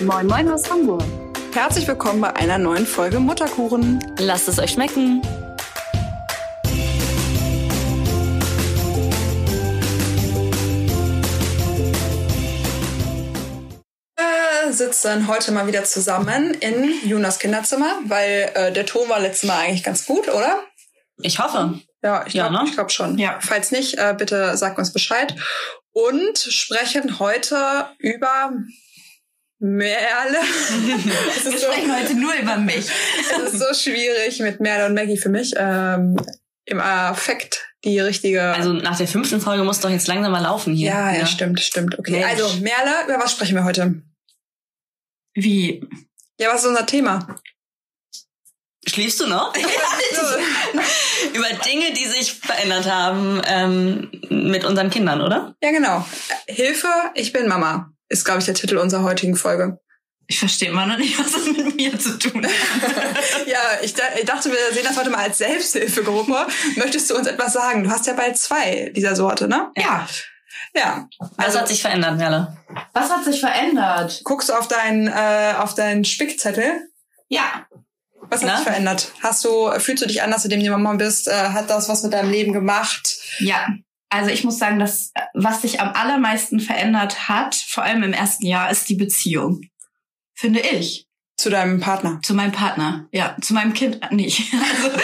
Moin Moin aus Hamburg. Herzlich willkommen bei einer neuen Folge Mutterkuchen. Lasst es euch schmecken. Wir sitzen heute mal wieder zusammen in Jonas Kinderzimmer, weil äh, der Ton war letztes Mal eigentlich ganz gut, oder? Ich hoffe. Ja, ich Ja, glaube ne? glaub schon. Ja. Falls nicht, äh, bitte sagt uns Bescheid. Und sprechen heute über Merle. Wir sprechen heute nur über mich. es ist so schwierig mit Merle und Maggie für mich. Ähm, Im Affekt die richtige. Also nach der fünften Folge muss doch jetzt langsam mal laufen hier. ja, ja, stimmt, stimmt. Okay. Mensch. Also, Merle, über was sprechen wir heute? Wie? Ja, was ist unser Thema? Schläfst du noch? Über Dinge, die sich verändert haben ähm, mit unseren Kindern, oder? Ja, genau. Äh, Hilfe, ich bin Mama. Ist, glaube ich, der Titel unserer heutigen Folge. Ich verstehe immer noch nicht, was das mit mir zu tun hat. ja, ich, ich dachte, wir sehen das heute mal als Selbsthilfegruppe. Möchtest du uns etwas sagen? Du hast ja bald zwei dieser Sorte, ne? Ja. Ja. Was Also, hat sich verändert, Merle? Was hat sich verändert? guckst du auf deinen, äh, auf deinen Spickzettel? Ja. Was hat Na? sich verändert? Hast du, fühlst du dich anders, seitdem du Mama bist? Äh, hat das was mit deinem Leben gemacht? Ja. Also ich muss sagen, dass was sich am allermeisten verändert hat, vor allem im ersten Jahr, ist die Beziehung. Finde ich. Zu deinem Partner? Zu meinem Partner. Ja. Zu meinem Kind äh, nicht. Also,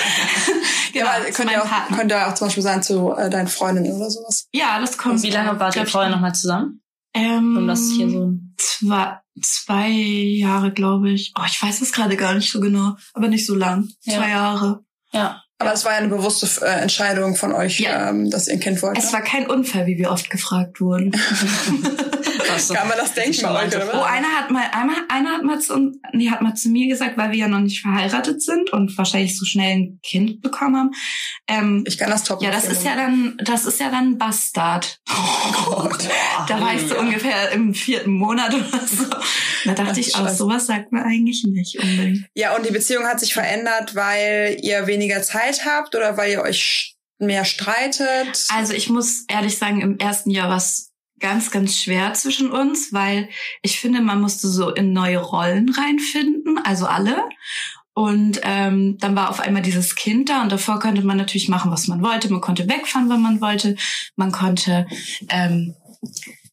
genau, aber zu könnte ja meinem auch, Partner. könnte ja auch zum Beispiel sein zu äh, deinen Freundinnen oder sowas. Ja, das kommt. Wie lange wart ihr vorher nochmal zusammen? Ähm, Um das hier so. zwei, zwei Jahre, glaube ich. Oh, ich weiß es gerade gar nicht so genau, aber nicht so lang. Ja. Zwei Jahre. Ja. Aber es war ja eine bewusste äh, Entscheidung von euch, Ja. ähm, dass ihr ein Kind wollt. Es ne? war kein Unfall, wie wir oft gefragt wurden. So- Kann man das denken bei euch, oder Oh, was? einer hat mal, einmal, einer hat mal zu nee, hat mal zu mir gesagt, weil wir ja noch nicht verheiratet sind und wahrscheinlich so schnell ein Kind bekommen haben. Ähm, Ich kann das toppen. ja, das ist ja dann, das ist ja dann ein Bastard. Gott. Da war ich so ungefähr im vierten Monat oder so. Da dachte Ach, ich auch, sowas sagt man eigentlich nicht unbedingt. Ja, und die Beziehung hat sich verändert, weil ihr weniger Zeit habt oder weil ihr euch mehr streitet? Also ich muss ehrlich sagen, im ersten Jahr war es ganz, ganz schwer zwischen uns, weil ich finde, man musste so in neue Rollen reinfinden, also alle. Und ähm, dann war auf einmal dieses Kind da und davor konnte man natürlich machen, was man wollte. Man konnte wegfahren, wenn man wollte. Man konnte ähm,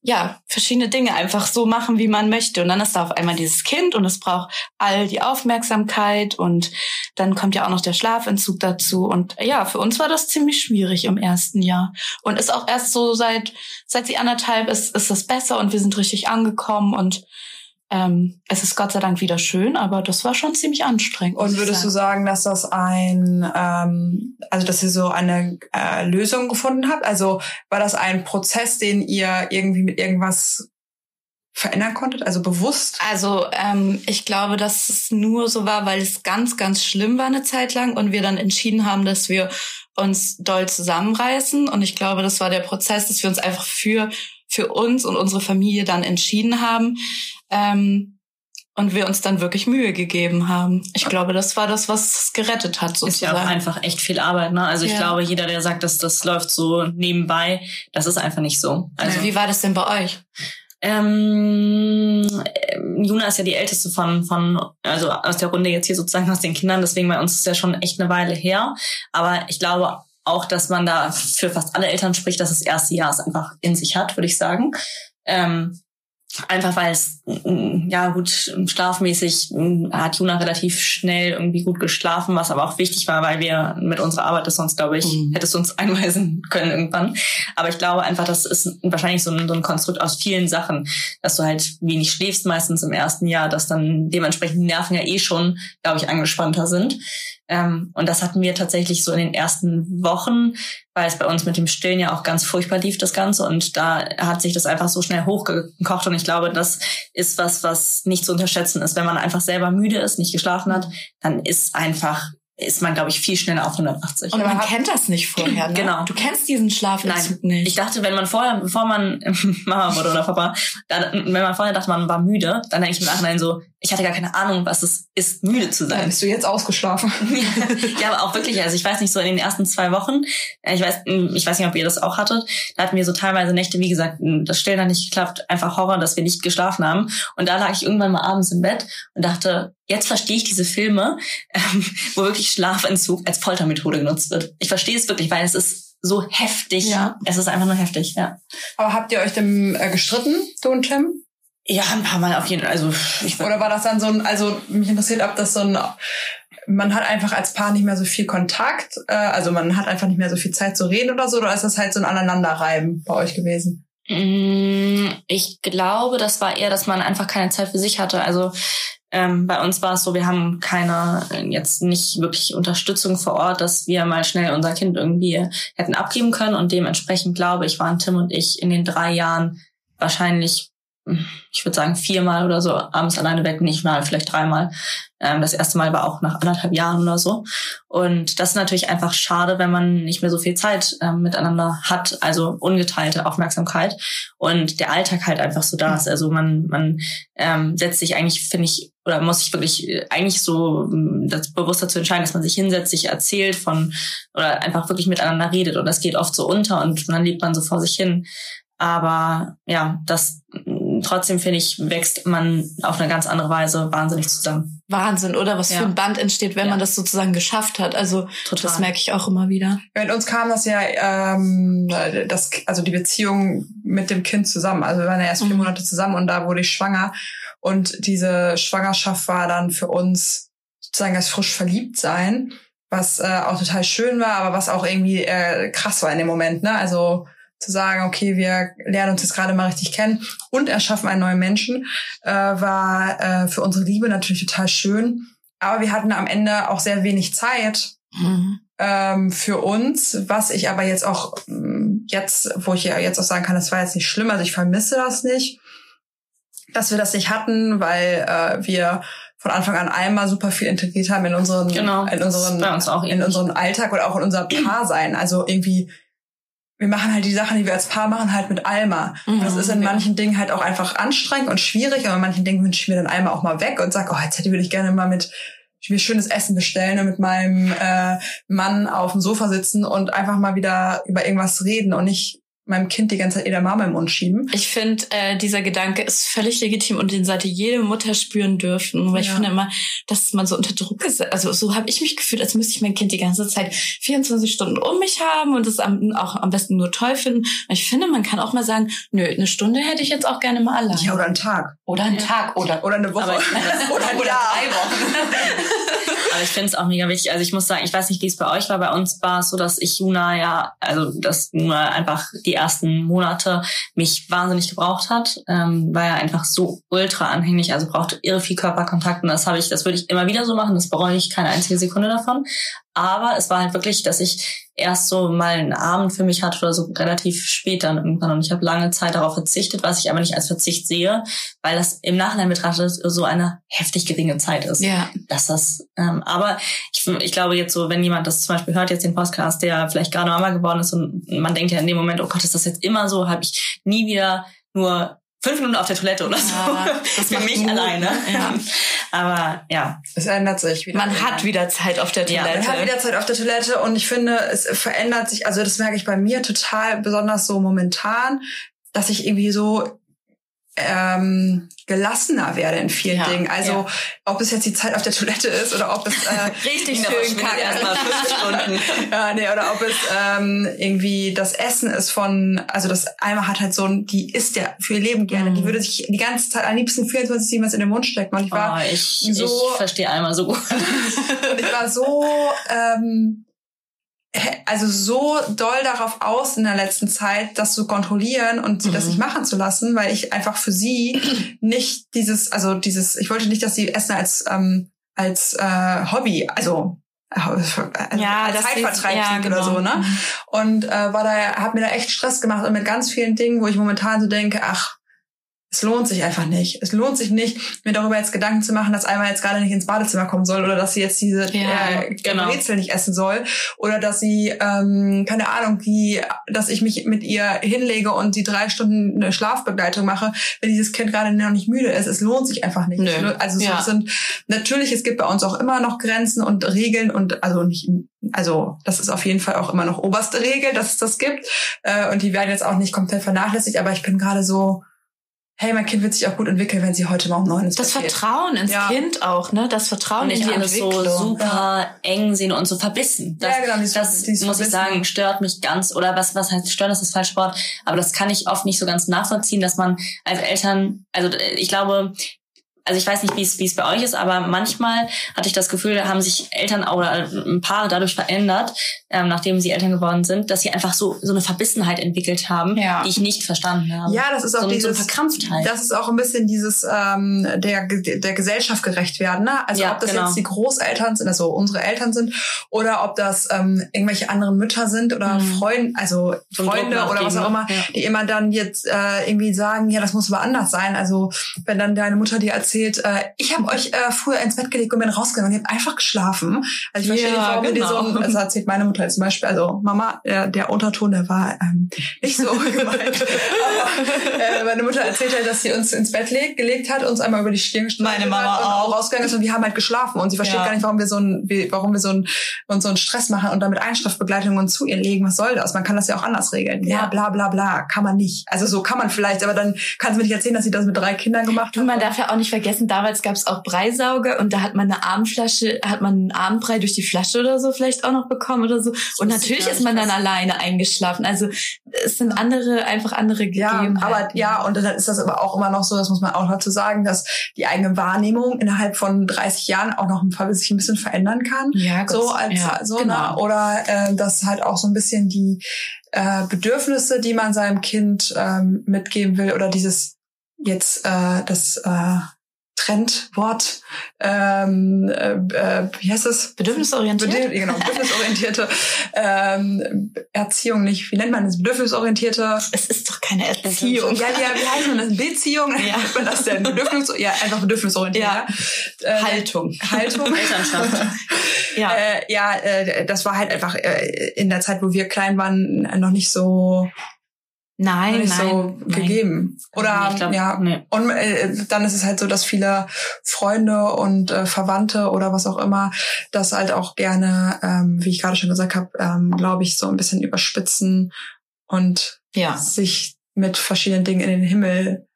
ja verschiedene Dinge einfach so machen, wie man möchte. Und dann ist da auf einmal dieses Kind und es braucht all die Aufmerksamkeit und dann kommt ja auch noch der Schlafentzug dazu. Und ja, für uns war das ziemlich schwierig im ersten Jahr. Und ist auch erst so seit seit sie anderthalb ist, ist es besser und wir sind richtig angekommen und ähm, es ist Gott sei Dank wieder schön, aber das war schon ziemlich anstrengend. Und würdest du sagen, dass das ein, ähm, also dass ihr so eine äh, Lösung gefunden habt? Also war das ein Prozess, den ihr irgendwie mit irgendwas verändern konntet? Also bewusst? Also ähm, ich glaube, dass es nur so war, weil es ganz, ganz schlimm war eine Zeit lang und wir dann entschieden haben, dass wir uns doll zusammenreißen. Und ich glaube, das war der Prozess, dass wir uns einfach für für uns und unsere Familie dann entschieden haben ähm, und wir uns dann wirklich Mühe gegeben haben. Ich glaube, das war das, was es gerettet hat Ist ja sozusagen. auch einfach echt viel Arbeit, ne? Also ich Ja. glaube, jeder, der sagt, dass das läuft so nebenbei, das ist einfach nicht so. Also wie war das denn bei euch? Ähm, Juna ist ja die älteste von, von, also aus der Runde jetzt hier sozusagen aus den Kindern, deswegen bei uns ist ja schon echt eine Weile her. Aber ich glaube auch, dass man da für fast alle Eltern spricht, dass das erste Jahr es einfach in sich hat, würde ich sagen. Ähm, einfach weil es, mm, ja gut, schlafmäßig mm, hat Juna relativ schnell irgendwie gut geschlafen, was aber auch wichtig war, weil wir mit unserer Arbeit das sonst, glaube ich, Mhm. hättest du uns einweisen können irgendwann. Aber ich glaube einfach, das ist wahrscheinlich so ein, so ein Konstrukt aus vielen Sachen, dass du halt wenig schläfst meistens im ersten Jahr, dass dann dementsprechend die Nerven ja eh schon, glaube ich, angespannter sind. Ähm, und das hatten wir tatsächlich so in den ersten Wochen, weil es bei uns mit dem Stillen ja auch ganz furchtbar lief, das Ganze. Und da hat sich das einfach so schnell hochgekocht. Und ich glaube, das ist was, was nicht zu unterschätzen ist. Wenn man einfach selber müde ist, nicht geschlafen hat, dann ist einfach ist man, glaube ich, viel schneller auf 180. Und man kennt das nicht vorher, ne? Genau. Du kennst diesen Schlafentzug nicht. Ich dachte, wenn man vorher, bevor man Mama wurde oder Papa, dann, wenn man vorher dachte, man war müde, dann denke ich im Nachhinein so, ich hatte gar keine Ahnung, was es ist, müde zu Dann sein. bist du jetzt ausgeschlafen. ja, aber auch wirklich, also ich weiß nicht, so in den ersten zwei Wochen, äh, ich weiß, ich weiß nicht, ob ihr das auch hattet, da hatten wir so teilweise Nächte, wie gesagt, das Stillen hat nicht geklappt, einfach Horror, dass wir nicht geschlafen haben. Und da lag ich irgendwann mal abends im Bett und dachte, jetzt verstehe ich diese Filme, ähm, wo wirklich Schlafentzug als Foltermethode genutzt wird. Ich verstehe es wirklich, weil es ist so heftig. Ja. Es ist einfach nur heftig, ja. Aber habt ihr euch denn äh, gestritten, du und Tim? Ja, ein paar Mal auf jeden Fall. Also ich Oder war das dann so ein, also mich interessiert, ob das so ein, man hat einfach als Paar nicht mehr so viel Kontakt, äh, also man hat einfach nicht mehr so viel Zeit zu reden oder so, oder ist das halt so ein Aneinanderreiben bei euch gewesen? Mm, Ich glaube, das war eher, dass man einfach keine Zeit für sich hatte. Also ähm, bei uns war es so, wir haben keine, äh, jetzt nicht wirklich Unterstützung vor Ort, dass wir mal schnell unser Kind irgendwie hätten abgeben können. Und dementsprechend glaube ich, waren Tim und ich in den drei Jahren wahrscheinlich, ich würde sagen, viermal oder so abends alleine weg, nicht mal, vielleicht dreimal. Ähm, das erste Mal war auch nach anderthalb Jahren oder so. Und das ist natürlich einfach schade, wenn man nicht mehr so viel Zeit ähm, miteinander hat, also ungeteilte Aufmerksamkeit und der Alltag halt einfach so da ist. Also man, man ähm, setzt sich eigentlich, finde ich, oder muss sich wirklich äh, eigentlich so ähm, das bewusst dazu entscheiden, dass man sich hinsetzt, sich erzählt von oder einfach wirklich miteinander redet. Und das geht oft so unter und dann lebt man so vor sich hin. Aber ja, das trotzdem finde ich, wächst man auf eine ganz andere Weise wahnsinnig zusammen. Wahnsinn, oder? Was Ja. für ein Band entsteht, wenn Ja. man das sozusagen geschafft hat. Also Total. das merke ich auch immer wieder. Mit uns kam das ja, ähm, das, also die Beziehung mit dem Kind zusammen. Also wir waren ja erst vier Mhm. Monate zusammen und da wurde ich schwanger. Und diese Schwangerschaft war dann für uns sozusagen das frisch verliebt sein, was äh, auch total schön war, aber was auch irgendwie äh, krass war in dem Moment. Ne? Also zu sagen, okay, wir lernen uns jetzt gerade mal richtig kennen und erschaffen einen neuen Menschen, äh, war äh, für unsere Liebe natürlich total schön. Aber wir hatten am Ende auch sehr wenig Zeit, Mhm. ähm, für uns, was ich aber jetzt auch ähm, jetzt, wo ich ja jetzt auch sagen kann, das war jetzt nicht schlimm, also ich vermisse das nicht, dass wir das nicht hatten, weil äh, wir von Anfang an einmal super viel integriert haben in unseren, Genau, in unseren, in ähnlich. unseren Alltag oder auch in unser Paarsein. Also irgendwie, wir machen halt die Sachen, die wir als Paar machen, halt mit Alma. Mhm. Das ist in Ja. manchen Dingen halt auch einfach anstrengend und schwierig, aber in manchen Dingen wünsche ich mir dann Alma auch mal weg und sag, oh, jetzt hätte ich gerne mal mit mir schönes Essen bestellen und mit meinem äh, Mann auf dem Sofa sitzen und einfach mal wieder über irgendwas reden und nicht meinem Kind die ganze Zeit Edamame im Mund schieben. Ich finde, äh, dieser Gedanke ist völlig legitim und den sollte jede Mutter spüren dürfen. Weil ich Ja. finde immer, dass man so unter Druck gesetzt, also so habe ich mich gefühlt, als müsste ich mein Kind die ganze Zeit 24 Stunden um mich haben und es am, auch am besten nur toll finden. Und ich finde, man kann auch mal sagen, nö, eine Stunde hätte ich jetzt auch gerne mal allein. Ja, oder einen Tag. oder einen Ja. Tag oder Oder eine Woche. Ich das- oder oder drei Wochen. Aber ich finde es auch mega wichtig. Also ich muss sagen, ich weiß nicht, wie es bei euch war. Bei uns war es so, dass ich Juna ja, also dass Juna einfach die ersten Monate mich wahnsinnig gebraucht hat, ähm, war ja einfach so ultra anhänglich, also brauchte irre viel Körperkontakt und das habe ich, das würde ich immer wieder so machen. Das bereue ich keine einzige Sekunde davon. Aber es war halt wirklich, dass ich erst so mal einen Abend für mich hatte oder so relativ spät dann irgendwann und ich habe lange Zeit darauf verzichtet, was ich aber nicht als Verzicht sehe, weil das im Nachhinein betrachtet so eine heftig geringe Zeit ist Ja. dass das, ähm, aber ich, ich glaube jetzt so, wenn jemand das zum Beispiel hört, jetzt den Podcast, der vielleicht gerade Mama geworden ist und man denkt ja in dem Moment, oh Gott, ist das jetzt immer so, habe ich nie wieder nur fünf Minuten auf der Toilette oder so. Ja, das Für macht mich Mut, alleine. Ja. Aber ja, Es ändert sich wieder. Man hat wieder Zeit auf der Ja, Toilette. Man hat wieder Zeit auf der Toilette und ich finde, es verändert sich, also das merke ich bei mir total, besonders so momentan, dass ich irgendwie so ähm, gelassener werde in vielen Ja, Dingen. Also ja. ob es jetzt die Zeit auf der Toilette ist oder ob es äh, Richtig schön kacken. erstmal fünf Stunden. ja, nee, oder ob es ähm, irgendwie das Essen ist von, also das Alma hat halt so ein, die isst ja für ihr Leben gerne. Mhm. Die würde sich die ganze Zeit am liebsten 24 was in den Mund stecken. Und ich war, Oh, ich, so- ich verstehe einmal so gut. und ich war so, ähm, also so doll darauf aus in der letzten Zeit, das zu kontrollieren und sie das Mhm. nicht machen zu lassen, weil ich einfach für sie nicht dieses, also dieses, ich wollte nicht, dass sie Essen als ähm, als äh, Hobby, also äh, Ja, als das Zeitvertreib ja, sieht oder genau. so, ne? Und äh, war da, hat mir da echt Stress gemacht und mit ganz vielen Dingen, wo ich momentan so denke, ach, es lohnt sich einfach nicht. Es lohnt sich nicht, mir darüber jetzt Gedanken zu machen, dass einmal jetzt gerade nicht ins Badezimmer kommen soll oder dass sie jetzt diese Ja, äh, genau. Brezel nicht essen soll oder dass sie, ähm, keine Ahnung, die, dass ich mich mit ihr hinlege und die drei Stunden eine Schlafbegleitung mache, wenn dieses Kind gerade noch nicht müde ist. Es lohnt sich einfach nicht. Nö. Es Also so, Ja. es sind natürlich, es gibt bei uns auch immer noch Grenzen und Regeln und also nicht, also das ist auf jeden Fall auch immer noch oberste Regel, dass es das gibt. Äh, und die werden jetzt auch nicht komplett vernachlässigt, aber ich bin gerade so, hey, mein Kind wird sich auch gut entwickeln, wenn sie heute mal um neun ins Das Bett. Vertrauen ins Ja. Kind auch, ne? Das Vertrauen Und in nicht die alles so Entwicklung. super eng sehen und so verbissen. Das, Ja, genau, dieses- das dieses muss ich Verbissen. sagen, stört mich ganz, oder was, was heißt stören, ist das falsche Wort, aber das kann ich oft nicht so ganz nachvollziehen, dass man als Eltern, also äh, ich glaube, also ich weiß nicht, wie es bei euch ist, aber manchmal hatte ich das Gefühl, da haben sich Eltern oder ein Paar dadurch verändert, ähm, nachdem sie Eltern geworden sind, dass sie einfach so so eine Verbissenheit entwickelt haben, Ja. die ich nicht verstanden habe. Ja, das ist auch so, so dieses, Verkrampftheit. das ist auch ein bisschen dieses ähm, der der Gesellschaft gerecht werden. Ne? Also Ja, ob das genau. jetzt die Großeltern sind, also unsere Eltern sind, oder ob das ähm, irgendwelche anderen Mütter sind oder Mhm. Freunde, also So einen Freunde oder was auch immer, ja. die immer dann jetzt äh, irgendwie sagen, ja, das muss aber anders sein. Also wenn dann deine Mutter dir erzählt, äh, ich habe euch äh, früher ins Bett gelegt und bin rausgegangen und ihr habt einfach geschlafen. Also ich verstehe Ja, nicht, warum so genau. also erzählt meine Mutter zum Beispiel, also Mama, der, der Unterton, der war ähm, nicht so gemeint. Aber äh, meine Mutter erzählt halt, dass sie uns ins Bett leg, gelegt hat, uns einmal über die Stirn Meine Mama hat und auch. rausgegangen ist und wir haben halt geschlafen und sie versteht Ja. gar nicht, warum wir so ein, warum wir so ein, uns so einen Stress machen und damit Einschlafbegleitung uns zu ihr legen. Was soll das? Man kann das ja auch anders regeln. Ja, Ja. bla bla bla. Kann man nicht. Also so kann man vielleicht, aber dann kann sie mir nicht erzählen, dass sie das mit drei Kindern gemacht Du, hat. man darf ja auch nicht vergessen, damals gab es auch Breisauge und da hat man eine Armflasche, hat man einen Armbrei durch die Flasche oder so vielleicht auch noch bekommen oder so. Und ich natürlich ist man dann was- alleine eingeschlafen. Also es sind andere, einfach andere Ja, Gegebenheiten. aber ja, und dann ist das aber auch immer noch so, das muss man auch dazu sagen, dass die eigene Wahrnehmung innerhalb von 30 Jahren auch noch ein, sich ein bisschen verändern kann. ja, so Gott, als ja, so genau. ne? oder äh, dass halt auch so ein bisschen die äh, Bedürfnisse, die man seinem Kind ähm, mitgeben will oder dieses jetzt äh, das äh, Trendwort ähm, äh, äh, wie heißt es Bedürfnisorientiert? Bedürf genau, bedürfnisorientierte ähm, Erziehung nicht wie nennt man das bedürfnisorientierte es ist doch keine Erziehung. ja, ja, wie heißt man das? Beziehung? Ja. Nennt man das denn? Bedürfnis, ja, einfach bedürfnisorientiert. Ja. Äh, Haltung. Haltung. Elternschaft. Ja. Äh, ja, äh, das war halt einfach äh, in der Zeit, wo wir klein waren, noch nicht so, nein, nicht nein, so nein. gegeben. Oder ich glaub, ja. nee. Und äh, dann ist es halt so, dass viele Freunde und äh, Verwandte oder was auch immer das halt auch gerne, ähm, wie ich gerade schon gesagt habe, ähm, glaube ich, so ein bisschen überspitzen und Ja. sich mit verschiedenen Dingen in den Himmel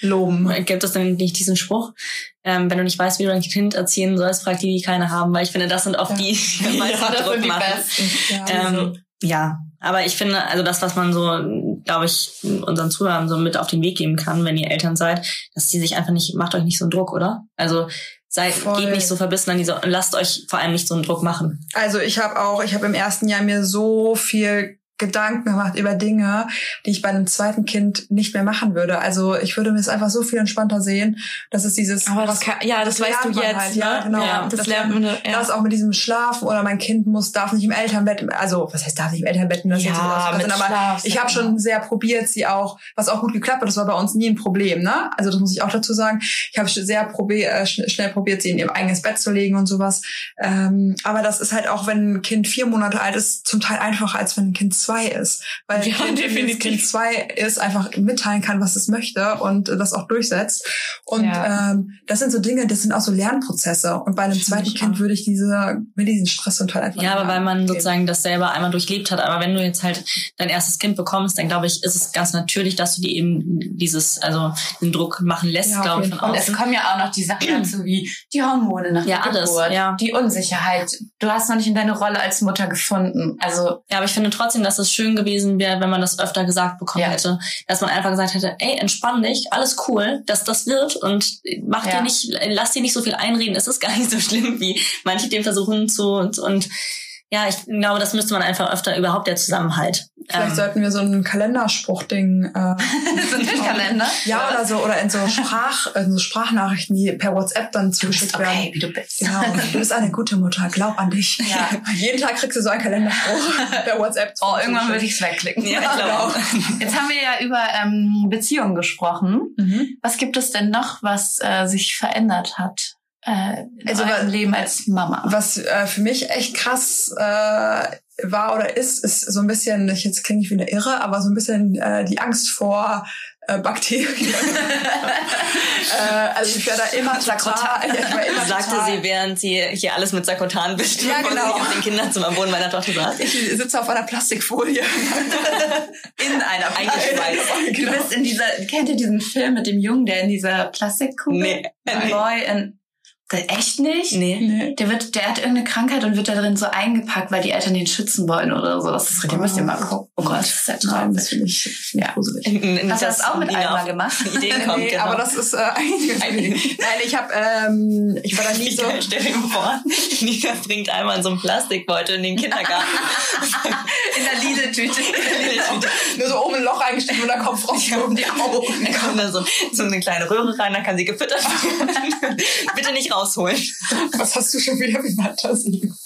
loben. Gibt es denn nicht diesen Spruch? Ähm, wenn du nicht weißt, wie du dein Kind erziehen sollst, frag die, die keine haben, weil ich finde, das sind oft Ja. die, die am meisten das Druck machen. besten. Ja. Ähm, ja, aber ich finde, also das, was man so, glaube ich, unseren Zuhörern so mit auf den Weg geben kann, wenn ihr Eltern seid, dass die sich einfach nicht, macht euch nicht so einen Druck, oder? Also seid, Voll. geht nicht so verbissen an diese, lasst euch vor allem nicht so einen Druck machen. Also ich habe auch, ich habe im ersten Jahr mir so viel Gedanken gemacht über Dinge, die ich bei einem zweiten Kind nicht mehr machen würde. Also ich würde mir es einfach so viel entspannter sehen. Das ist dieses, Aber das kann, ja, das weißt du jetzt, halt, ne? ja, genau. Ja, das, Das lernt man, ja. das auch mit diesem Schlafen oder mein Kind muss darf nicht im Elternbett, also was heißt darf nicht im Elternbett, das Ja, so mit aber Schlaf, ich habe schon sehr probiert, sie auch, was auch gut geklappt hat, das war bei uns nie ein Problem, ne? Also das muss ich auch dazu sagen. Ich habe sehr probier, äh, schn- schnell probiert, sie in ihr eigenes Bett zu legen und sowas. Ähm, aber das ist halt auch, wenn ein Kind vier Monate alt ist, zum Teil einfacher, als wenn ein Kind zwei ist. Weil Ja, kind, definitiv. Kind zwei ist, einfach mitteilen kann, was es möchte und das auch durchsetzt. Und Ja. ähm, das sind so Dinge, das sind auch so Lernprozesse. Und bei einem zweiten Kind auch. würde ich diese, mir diesen Stress und halt einfach Ja, aber weil man geben. sozusagen das selber einmal durchlebt hat. Aber wenn du jetzt halt dein erstes Kind bekommst, dann glaube ich, ist es ganz natürlich, dass du dir eben dieses, also den Druck machen lässt, Ja, glaube ich, von Fall. Und es außen. kommen ja auch noch die Sachen dazu wie die Hormone nach Ja, der alles, Geburt, ja. die Unsicherheit. Du hast noch nicht in deine Rolle als Mutter gefunden. Also Ja, aber ich finde trotzdem, dass es schön gewesen wäre, wenn man das öfter gesagt bekommen Ja. hätte. Dass man einfach gesagt hätte, ey, entspann dich, alles cool, dass das wird und mach Ja. dir nicht, lass dir nicht so viel einreden. Es ist gar nicht so schlimm, wie manche dem versuchen zu, und ja, ich glaube, das müsste man einfach öfter überhaupt der Zusammenhalt. Vielleicht Ähm, sollten wir so ein Kalenderspruchding. Äh, so ein Kalender. ja, oder so, oder in so Sprach, in so Sprachnachrichten, die per WhatsApp dann zugeschickt werden. Okay, wie du bist. Genau, du bist eine gute Mutter, glaub an dich. Ja. Jeden Tag kriegst du so einen Kalenderspruch per WhatsApp. Oh, irgendwann würde ich es wegklicken. ja, ich glaube. Jetzt haben wir ja über ähm, Beziehungen gesprochen. Mhm. Was gibt es denn noch, was äh, sich verändert hat? Äh, Also, eurem wa- Leben als Mama. Was äh, für mich echt krass äh, war oder ist, ist so ein bisschen, ich jetzt klinge ich wie eine Irre, aber so ein bisschen äh, die Angst vor äh, Bakterien. äh, also ich wäre da immer total, ja, ich immer Sagte total, sie, während sie hier alles mit Sakotan bestimmt Ja, genau. und sie auf den Kinderzimmer Boden meiner Tochter saß. ich sitze auf einer Plastikfolie. In einer Eingeschweißt. Du Genau. bist in dieser, kennt ihr diesen Film mit dem Jungen, der in dieser Plastikkugel? Nee. A Boy in, echt nicht? Nee. Nee. Der wird, der hat irgendeine Krankheit und wird da drin so eingepackt, weil die Eltern ihn schützen wollen oder so. Das ist richtig, müsst ihr mal gucken. Oh Gott, das ist ich, find ich Ja. gruselig. Hast du das auch mit Alma auf gemacht? Ideen kommt, nee, genau. aber das ist äh, eigentlich. Nein, ich habe, ähm, ich war da nie so. stell dir vor, Nina bringt einmal in so einen Plastikbeutel in den Kindergarten. In der Lidl-Tüte. Nur so oben ein Loch eingestiegen und der Kopf raus um die Augen. Dann kommt da so, so eine kleine Röhre rein, dann kann sie gefüttert werden. Bitte nicht rausholen. Was hast du schon wieder für Fantasie?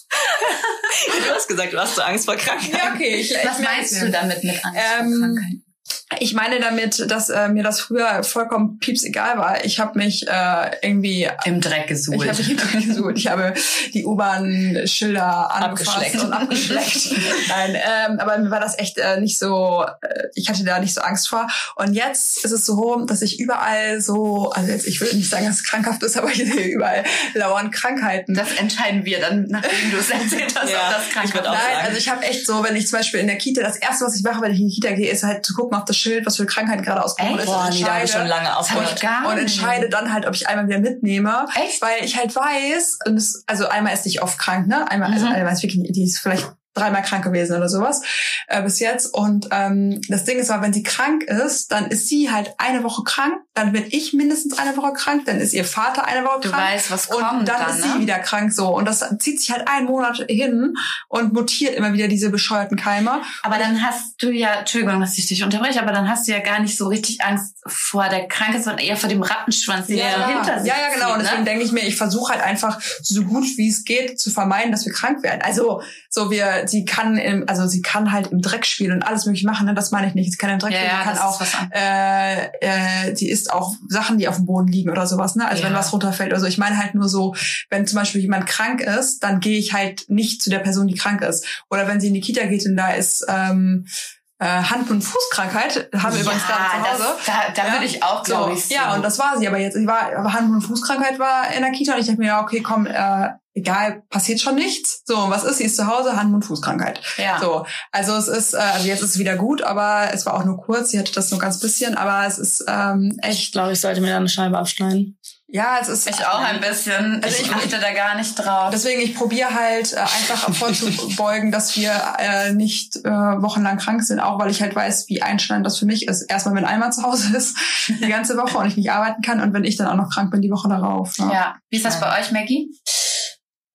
Du hast gesagt, du hast so Angst vor Krankheit. Ja, okay. Ich, Was ich meinst du damit mit Angst Ähm, vor Krankheiten? Ich meine damit, dass äh, mir das früher vollkommen pieps egal war. Ich habe mich äh, irgendwie Im Dreck gesucht. Ich habe mich hinterher gesucht. Ich habe die U-Bahn-Schilder angefasst Abgeschleckt. und abgeschleckt. Nein, ähm, aber mir war das echt äh, nicht so, äh, ich hatte da nicht so Angst vor. Und jetzt ist es so, dass ich überall so, also jetzt, ich will nicht sagen, dass es krankhaft ist, aber ich sehe überall lauern Krankheiten. das entscheiden wir dann, nachdem du es erzählt hast, Ja, ob das krank ich würd auch Nein, sagen. also ich habe echt so, wenn ich zum Beispiel in der Kita, das erste, was ich mache, wenn ich in die Kita gehe, ist halt zu gucken auf das Schild, was für Krankheiten gerade ausgebrochen Echt? ist. Boah, und nee, da habe ich schon entscheide- lange Das aufgehört. ich gar und entscheide dann halt, ob ich einmal wieder mitnehme. Echt? Weil ich halt weiß, und es, also einmal ist nicht oft krank, ne? Einmal, also Mhm. einmal ist wirklich, die ist vielleicht dreimal krank gewesen oder sowas äh, bis jetzt. Und ähm, das Ding ist aber, wenn sie krank ist, dann ist sie halt eine Woche krank, dann bin ich mindestens eine Woche krank, dann ist ihr Vater eine Woche Du krank. weißt, was und kommt dann, dann, ist ne? sie wieder krank so. Und das zieht sich halt einen Monat hin und mutiert immer wieder diese bescheuerten Keime. Aber dann hast du ja, Entschuldigung, dass ich dich unterbreche, aber dann hast du ja gar nicht so richtig Angst vor der Krankheit, sondern eher vor dem Rattenschwanz, den Ja. er hinter sich ja, ja, genau. zieht, Und deswegen ne? denke ich mir, ich versuche halt einfach so gut wie es geht zu vermeiden, dass wir krank werden. Also so wir, sie kann im, also sie kann halt im Dreck spielen und alles mögliche machen. Ne? Das meine ich nicht. Sie kann im Dreck Ja, spielen, ja, sie kann auch äh, äh, sie isst auch Sachen, die auf dem Boden liegen oder sowas, ne? Also Ja. wenn was runterfällt oder so. Ich meine halt nur so, wenn zum Beispiel jemand krank ist, dann gehe ich halt nicht zu der Person, die krank ist. Oder wenn sie in die Kita geht und da ist ähm, äh, Hand- und Fußkrankheit, haben wir übrigens gerade zu Hause. das, da, da Ja. würde ich auch, glaube ich, So, ja, und das war sie aber jetzt. Sie war, aber Hand- und Fußkrankheit war in der Kita und ich dachte mir, ja, okay, komm, äh, egal, passiert schon nichts. So, und was ist? Sie ist zu Hause, Hand- und Fußkrankheit. ja. So, also es ist, äh, also jetzt ist es wieder gut, aber es war auch nur kurz. Sie hatte das nur ganz bisschen, aber es ist ähm, Ich echt, glaube, ich sollte mir da eine Scheibe abschneiden. Ja, es ist. Ich auch ein bisschen. Also ich achte da gar nicht drauf. Deswegen, ich probiere halt äh, einfach vorzubeugen, dass wir äh, nicht äh, wochenlang krank sind, auch weil ich halt weiß, wie einschneidend das für mich ist. Erstmal, wenn Alma zu Hause ist, die ganze Woche und ich nicht arbeiten kann und wenn ich dann auch noch krank bin, die Woche darauf. ne? ja. Wie ist das bei euch, Maggie?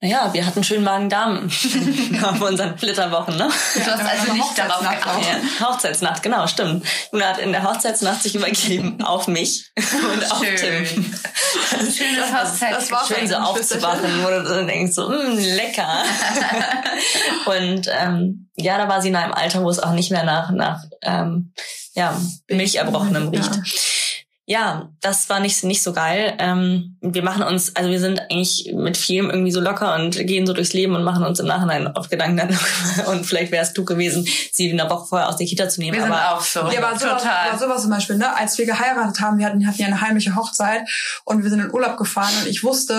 Naja, wir hatten schön Magen-Darm auf unseren Flitterwochen, ne? Du hast Ja, also eine nicht darauf Hochzeitsnacht geachtet. Ja, Hochzeitsnacht, genau, stimmt. Juna hat in der Hochzeitsnacht sich übergeben auf mich und auf Schön. Tim. Schönes das war Schön so aufzuwachen, wo du so denkst, so, mh, lecker. und ähm, ja, da war sie in einem Alter, wo es auch nicht mehr nach, nach ähm, ja, Milcherbrochenem riecht. Ja, das war nicht, nicht so geil. Ähm, wir machen uns, also wir sind eigentlich mit vielem irgendwie so locker und gehen so durchs Leben und machen uns im Nachhinein oft Gedanken darüber. Und vielleicht wäre es klug gewesen, sie eine Woche vorher aus der Kita zu nehmen. Wir sind aber auch so. Ja, aber sowas, Total. aber sowas zum Beispiel, ne? Als wir geheiratet haben, wir hatten, hatten ja eine heimliche Hochzeit und wir sind in Urlaub gefahren und ich wusste,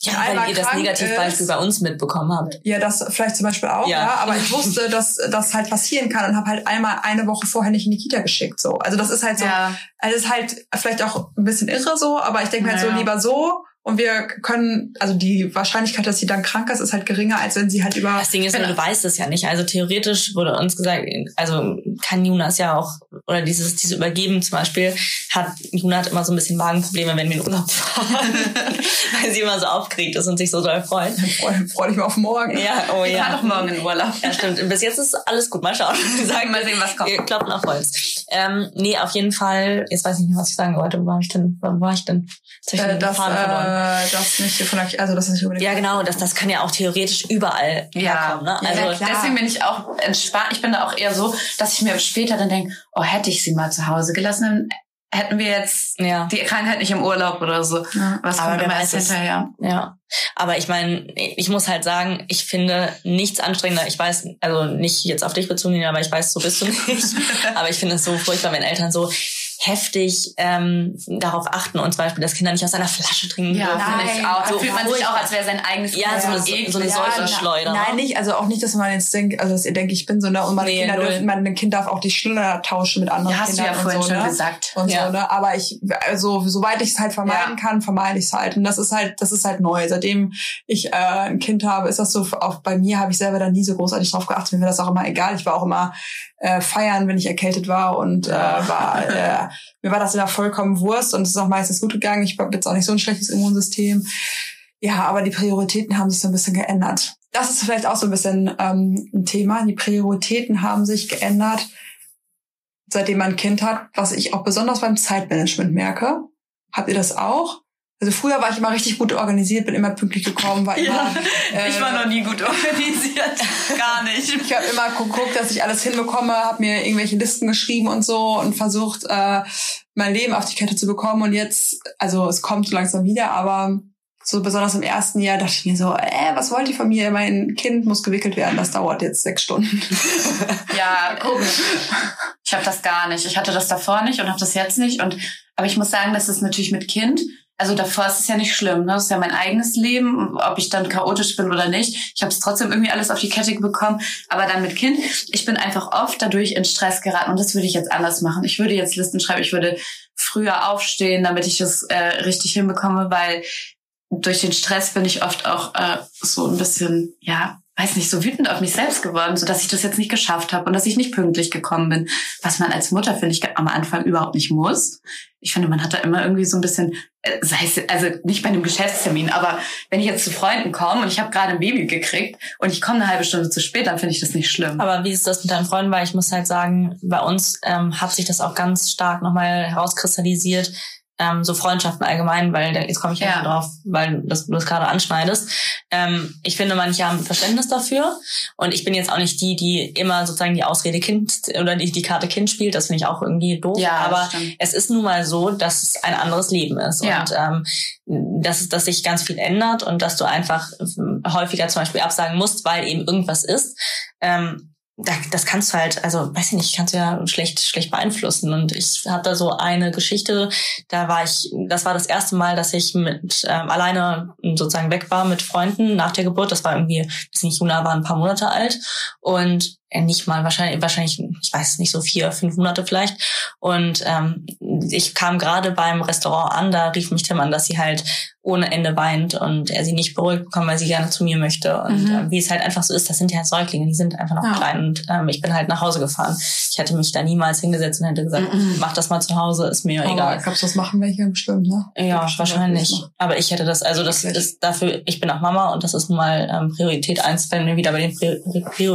ja, weil ihr das Negativbeispiel bei uns mitbekommen habt. Ja, das vielleicht zum Beispiel auch, Ja. ja. aber ich wusste, dass das halt passieren kann und habe halt einmal eine Woche vorher nicht in die Kita geschickt. So. Also das ist halt so, ja. also es ist halt vielleicht auch ein bisschen irre so, aber ich denke mir halt so Naja. lieber so und wir können, also die Wahrscheinlichkeit, dass sie dann krank ist, ist halt geringer, als wenn sie halt über. Das Ding ist, nur, du weißt es ja nicht. Also theoretisch wurde uns gesagt, also kann Jonas ja auch, oder dieses, dieses Übergeben zum Beispiel, hat, Juna hat immer so ein bisschen Magenprobleme, wenn wir in Urlaub fahren. Weil sie immer so aufgeregt ist und sich so doll freut. Freu, freu dich mal auf morgen. Ja, oh Ich ja. fahr doch morgen in Urlaub. Ja, stimmt. Bis jetzt ist alles gut. Mal schauen. Wir sagen, Mal sehen, was kommt. Wir klopfen auf Holz. Ähm, nee, auf jeden Fall, jetzt weiß ich nicht mehr, was ich sagen wollte. Wo war ich denn? Wo war ich denn? Ich Äh, das. Äh, das nicht von der, also das ist nicht unbedingt. Ja, genau, das, das kann ja auch theoretisch überall herkommen. Ne? Ja, Also, ja. Deswegen bin ich auch entspannt. Ich bin da auch eher so, dass ich mir später dann denke, oh, hätte ich sie mal zu Hause gelassen, dann hätten wir jetzt ja. die Krankheit nicht im Urlaub oder so. Ja. Was Aber kommt immer weiß erst hinterher? Ja, aber ich meine, ich muss halt sagen, ich finde nichts anstrengender. Ich weiß, also nicht jetzt auf dich bezogen, aber ich weiß, so bist du nicht. aber ich finde es so furchtbar, wenn Eltern so heftig ähm, darauf achten und zum Beispiel, dass Kinder nicht aus einer Flasche trinken Ja, dürfen. finde ich Nein, auch. So fühlt man sich auch, als wäre sein eigenes Ja, so eine- Kind so eine eklig. Seuche- na- Schleuder, Nein, ne? nicht, also auch nicht, dass man jetzt denkt, also dass ihr denkt, ich bin so, ne, und meine Nee, Kinder null. dürfen, mein Kind darf auch die Schnuller tauschen mit anderen Ja, hast du Kindern ja vorhin und so, schon ne? gesagt. und Ja. so, ne? Aber ich, also soweit ich es halt vermeiden kann, vermeide ich es halt. Und das ist halt, das ist halt neu. Seitdem ich äh, ein Kind habe, ist das so, auch bei mir habe ich selber da nie so großartig drauf geachtet. Mir war das auch immer egal. Ich war auch immer äh, feiern, wenn ich erkältet war und äh, war, äh, mir war das immer vollkommen Wurst und es ist auch meistens gut gegangen. Ich habe jetzt auch nicht so ein schlechtes Immunsystem. Ja, aber die Prioritäten haben sich so ein bisschen geändert. Das ist vielleicht auch so ein bisschen ähm, ein Thema. Die Prioritäten haben sich geändert seitdem man ein Kind hat, was ich auch besonders beim Zeitmanagement merke. Habt ihr das auch? Also früher war ich immer richtig gut organisiert, bin immer pünktlich gekommen, war immer. äh, ich war noch nie gut organisiert. Gar nicht. ich habe immer geguckt, dass ich alles hinbekomme, habe mir irgendwelche Listen geschrieben und so und versucht, äh, mein Leben auf die Kette zu bekommen. Und jetzt, also es kommt so langsam wieder, aber so besonders im ersten Jahr dachte ich mir so, äh, was wollt ihr von mir? Mein Kind muss gewickelt werden, das dauert jetzt sechs Stunden. Ja, gucken. Ich habe das gar nicht. Ich hatte das davor nicht und habe das jetzt nicht. Und aber ich muss sagen, das ist natürlich mit Kind. Also davor ist es ja nicht schlimm. Ne? Das ist ja mein eigenes Leben, ob ich dann chaotisch bin oder nicht. Ich habe es trotzdem irgendwie alles auf die Kette bekommen. Aber dann mit Kind, ich bin einfach oft dadurch in Stress geraten. Und das würde ich jetzt anders machen. Ich würde jetzt Listen schreiben. Ich würde früher aufstehen, damit ich das äh, richtig hinbekomme, weil durch den Stress bin ich oft auch äh, so ein bisschen, ja, weiß nicht, so wütend auf mich selbst geworden, so dass ich das jetzt nicht geschafft habe und dass ich nicht pünktlich gekommen bin, was man als Mutter finde ich am Anfang überhaupt nicht muss. Ich finde, man hat da immer irgendwie so ein bisschen, äh, sei es also nicht bei einem Geschäftstermin, aber wenn ich jetzt zu Freunden komme und ich habe gerade ein Baby gekriegt und ich komme eine halbe Stunde zu spät, dann finde ich das nicht schlimm. Aber wie ist das mit deinen Freunden? Weil ich muss halt sagen, bei uns ähm, hat sich das auch ganz stark nochmal herauskristallisiert, ähm, so Freundschaften allgemein, weil jetzt komme ich ja schon drauf, weil das, du das gerade anschneidest. Ähm, ich finde, manche haben Verständnis dafür und ich bin jetzt auch nicht die, die immer sozusagen die Ausrede Kind oder die, die Karte Kind spielt. Das finde ich auch irgendwie doof. Ja, aber stimmt. es ist nun mal so, dass es ein anderes Leben ist Ja. und ähm, dass, dass sich ganz viel ändert und dass du einfach häufiger zum Beispiel absagen musst, weil eben irgendwas ist. Ähm, das kannst du halt, also weiß ich nicht, kannst du ja schlecht schlecht beeinflussen. Und ich habe da so eine Geschichte, da war ich, das war das erste Mal, dass ich mit ähm, alleine sozusagen weg war mit Freunden nach der Geburt. Das war irgendwie, weiß nicht, Juna war ein paar Monate alt und nicht mal wahrscheinlich, wahrscheinlich, ich weiß nicht, so vier, fünf Monate vielleicht. Und ähm, ich kam gerade beim Restaurant an, da rief mich Tim an, dass sie halt ohne Ende weint und er sie nicht beruhigt bekommt, weil sie gerne zu mir möchte. Und Mhm. äh, wie es halt einfach so ist, das sind ja Säuglinge, die sind einfach noch Ja. klein. Und ähm, ich bin halt nach Hause gefahren. Ich hätte mich da niemals hingesetzt und hätte gesagt, Mhm. mach das mal zu Hause, ist mir Aber egal. ich glaube, das machen welche bestimmt, ne? Ja, wahrscheinlich. Aber ich hätte das, also das Wirklich? ist dafür, ich bin auch Mama und das ist nun mal ähm, Priorität eins, wenn wir wieder bei den Pri Pri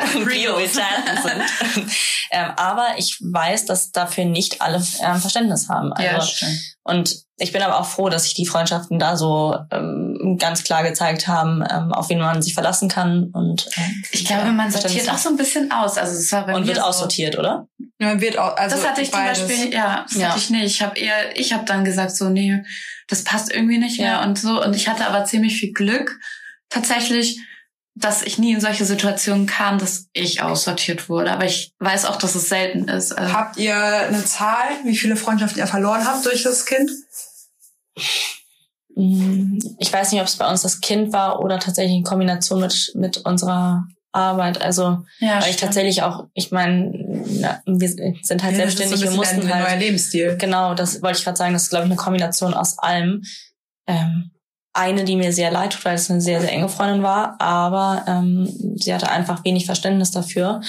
Prioritäten sind. ähm, aber ich weiß, dass dafür nicht alle ähm, Verständnis haben. Also, ja, stimmt. und ich bin aber auch froh, dass sich die Freundschaften da so ähm, ganz klar gezeigt haben, ähm, auf wen man sich verlassen kann und ähm, Ich glaube, man sortiert auch so ein bisschen aus. Also es war bei und mir wird so. aussortiert, oder? Ja, wird auch, also das hatte ich beides. zum Beispiel, ja, das Ja. hatte ich nicht. Ich habe eher, ich habe dann gesagt so, nee, das passt irgendwie nicht mehr Ja. und so. Und ich hatte aber ziemlich viel Glück tatsächlich, dass ich nie in solche Situationen kam, dass ich aussortiert wurde. Aber ich weiß auch, dass es selten ist. Also, Habt ihr eine Zahl, wie viele Freundschaften ihr verloren habt durch das Kind? Mm, Ich weiß nicht, ob es bei uns das Kind war oder tatsächlich in Kombination mit, mit unserer Arbeit. Also, ja, weil ich tatsächlich auch, ich meine, wir sind halt Ja, das ist selbstständig, so wir mussten ein halt, neuer Lebensstil. genau, das wollte ich gerade sagen, das ist, glaube ich, eine Kombination aus allem. ähm, eine, die mir sehr leid tut, weil es eine sehr, sehr enge Freundin war, aber ähm, sie hatte einfach wenig Verständnis dafür,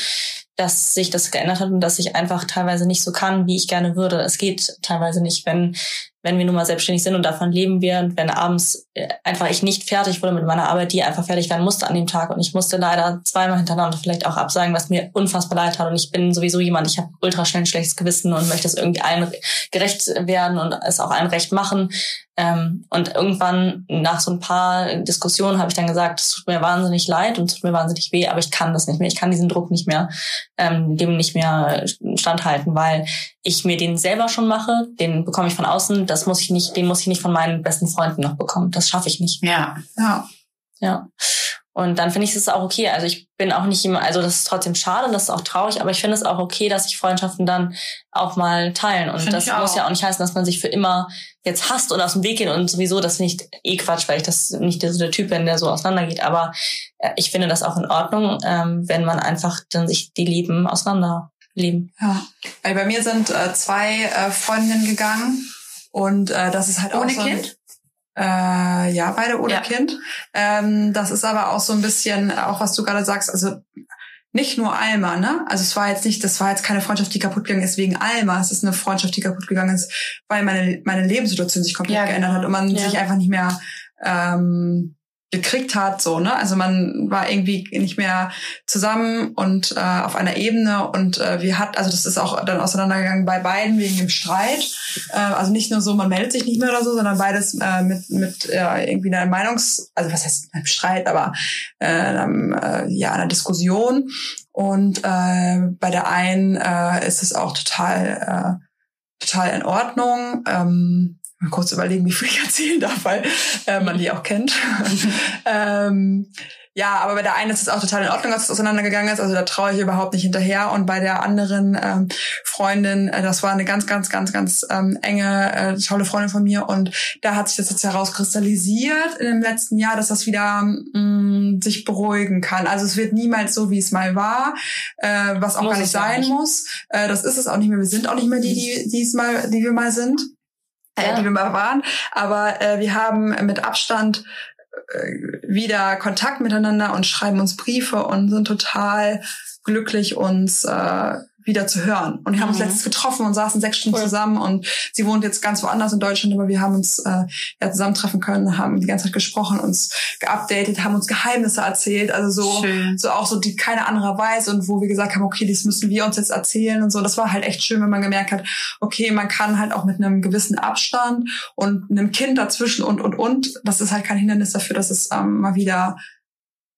dass sich das geändert hat und dass ich einfach teilweise nicht so kann, wie ich gerne würde. Es geht teilweise nicht, wenn wenn wir nun mal selbstständig sind und davon leben wir und wenn abends äh, einfach ich nicht fertig wurde mit meiner Arbeit, die einfach fertig werden musste an dem Tag und ich musste leider zweimal hintereinander vielleicht auch absagen, was mir unfassbar leid hat und ich bin sowieso jemand, ich habe ultra schnell ein schlechtes Gewissen und möchte es irgendwie allen gerecht werden und es auch allen recht machen ähm, und irgendwann nach so ein paar Diskussionen habe ich dann gesagt, es tut mir wahnsinnig leid und es tut mir wahnsinnig weh, aber ich kann das nicht mehr. Ich kann diesen Druck nicht mehr, ähm, dem nicht mehr standhalten, weil ich mir den selber schon mache, den bekomme ich von außen, das muss ich nicht, den muss ich nicht von meinen besten Freunden noch bekommen. Das schaffe ich nicht. Ja. Ja. Ja. Und dann finde ich es auch okay. Also ich bin auch nicht immer, also das ist trotzdem schade, das ist auch traurig, aber ich finde es auch okay, dass sich Freundschaften dann auch mal teilen. Und find das muss ja auch nicht heißen, dass man sich für immer jetzt hasst und aus dem Weg geht und sowieso das nicht eh Quatsch, weil ich das nicht so der Typ bin, der so auseinandergeht. Aber äh, ich finde das auch in Ordnung, ähm, wenn man einfach dann sich die Lieben auseinanderleben. Ja, weil bei mir sind äh, zwei äh, Freundinnen gegangen und äh, das ist halt Ohne auch so Kind? Äh, ja, beide ohne Ja. Kind. Ähm, das ist aber auch so ein bisschen, auch was du gerade sagst, also nicht nur Alma, ne? Also es war jetzt nicht, das war jetzt keine Freundschaft, die kaputt gegangen ist wegen Alma. Es ist eine Freundschaft, die kaputt gegangen ist, weil meine, meine Lebenssituation sich komplett Ja, geändert genau. hat und man Ja. sich einfach nicht mehr ähm, gekriegt hat, so, ne? Also man war irgendwie nicht mehr zusammen und äh, auf einer Ebene und äh, wir hat, also das ist auch dann auseinandergegangen bei beiden wegen dem Streit. Äh, also nicht nur so, man meldet sich nicht mehr oder so, sondern beides äh, mit, mit äh, irgendwie einer Meinungs-, also was heißt einem Streit, aber äh, einem, äh, ja, einer Diskussion. Und äh, bei der einen äh, ist es auch total, äh, total in Ordnung. Ähm, mal kurz überlegen, wie viel ich erzählen darf, weil äh, man die auch kennt. ähm, ja, aber bei der einen ist es auch total in Ordnung, dass es auseinandergegangen ist. Also da traue ich überhaupt nicht hinterher. Und bei der anderen ähm, Freundin, äh, das war eine ganz, ganz, ganz, ganz ähm, enge, äh, tolle Freundin von mir. Und da hat sich das jetzt herauskristallisiert in dem letzten Jahr, dass das wieder mh, sich beruhigen kann. Also es wird niemals so, wie es mal war, äh, was auch Muss gar nicht sein nicht. muss. Äh, das ist es auch nicht mehr. Wir sind auch nicht mehr die, die, die es mal, die wir mal sind. Ja. die wir mal waren. Aber äh, wir haben mit Abstand äh, wieder Kontakt miteinander und schreiben uns Briefe und sind total glücklich, uns äh, wieder zu hören. Und wir haben uns Mhm. letztens getroffen und saßen sechs Stunden Cool. zusammen und sie wohnt jetzt ganz woanders in Deutschland, aber wir haben uns äh, ja zusammentreffen können, haben die ganze Zeit gesprochen, uns geupdatet, haben uns Geheimnisse erzählt, also so Schön. so auch so, die keine andere weiß und wo wir gesagt haben, okay, das müssen wir uns jetzt erzählen und so. Das war halt echt schön, wenn man gemerkt hat, okay, man kann halt auch mit einem gewissen Abstand und einem Kind dazwischen und, und, und, das ist halt kein Hindernis dafür, dass es ähm, mal wieder,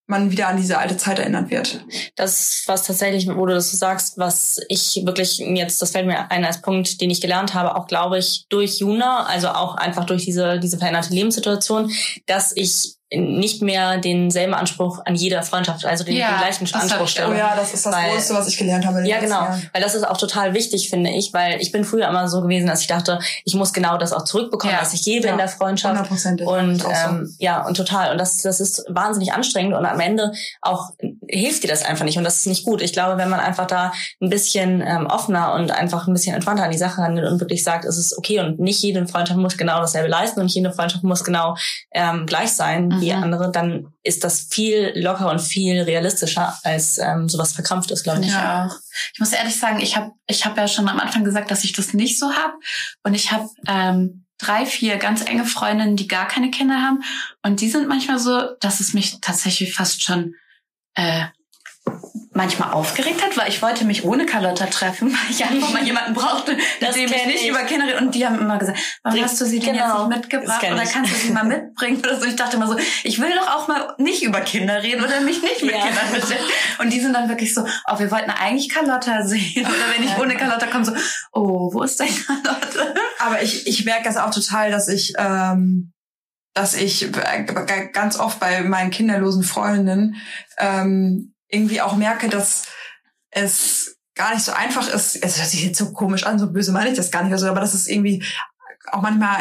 man wieder an diese alte Zeit erinnert wird. Das, was tatsächlich, wo du das so sagst, was ich wirklich jetzt, das fällt mir ein als Punkt, den ich gelernt habe, auch glaube ich durch Juna, also auch einfach durch diese, diese veränderte Lebenssituation, dass ich nicht mehr denselben Anspruch an jede Freundschaft, also den, Ja, den gleichen Anspruch ich stelle. auch. Oh ja, das ist das Weil- Größte, was ich gelernt habe. Ja, genau. Jahren. Weil das ist auch total wichtig, finde ich, weil ich bin früher immer so gewesen, dass ich dachte, ich muss genau das auch zurückbekommen, Ja. was ich gebe Ja. in der Freundschaft. Hundertprozentig. Und Ist auch so. ähm, ja, und total. Und das, das ist wahnsinnig anstrengend und am Ende auch hilft dir das einfach nicht. Und das ist nicht gut. Ich glaube, wenn man einfach da ein bisschen ähm, offener und einfach ein bisschen entspannter an die Sache rangeht und wirklich sagt, es ist okay und nicht jede Freundschaft muss genau dasselbe leisten und nicht jede Freundschaft muss genau ähm, gleich sein Mhm. andere, dann ist das viel locker und viel realistischer als ähm, sowas verkrampft ist, glaube ich. Auch. Ich muss ehrlich sagen, ich habe ich hab ja schon am Anfang gesagt, dass ich das nicht so hab. Und ich habe ähm, drei, vier ganz enge Freundinnen, die gar keine Kinder haben. Und die sind manchmal so, dass es mich tatsächlich fast schon äh, manchmal aufgeregt hat, weil ich wollte mich ohne Carlotta treffen, weil ich einfach mal jemanden brauchte, mit Das dem ich nicht ich. über Kinder rede. Und die haben immer gesagt, warum hast du sie denn genau. jetzt nicht mitgebracht? kenn Oder ich. kannst du sie mal mitbringen? Oder so. Ich dachte immer so, ich will doch auch mal nicht über Kinder reden oder mich nicht mit Ja. Kindern beschäftigen. Und die sind dann wirklich so, oh, wir wollten eigentlich Carlotta sehen. Oder wenn ich ohne Carlotta komme, so, oh, wo ist denn Carlotta? Aber ich, ich merke das auch total, dass ich, ähm, dass ich äh, ganz oft bei meinen kinderlosen Freundinnen ähm, irgendwie auch merke, dass es gar nicht so einfach ist. Es hört sich jetzt so komisch an, so böse meine ich das gar nicht, also, aber dass es irgendwie auch manchmal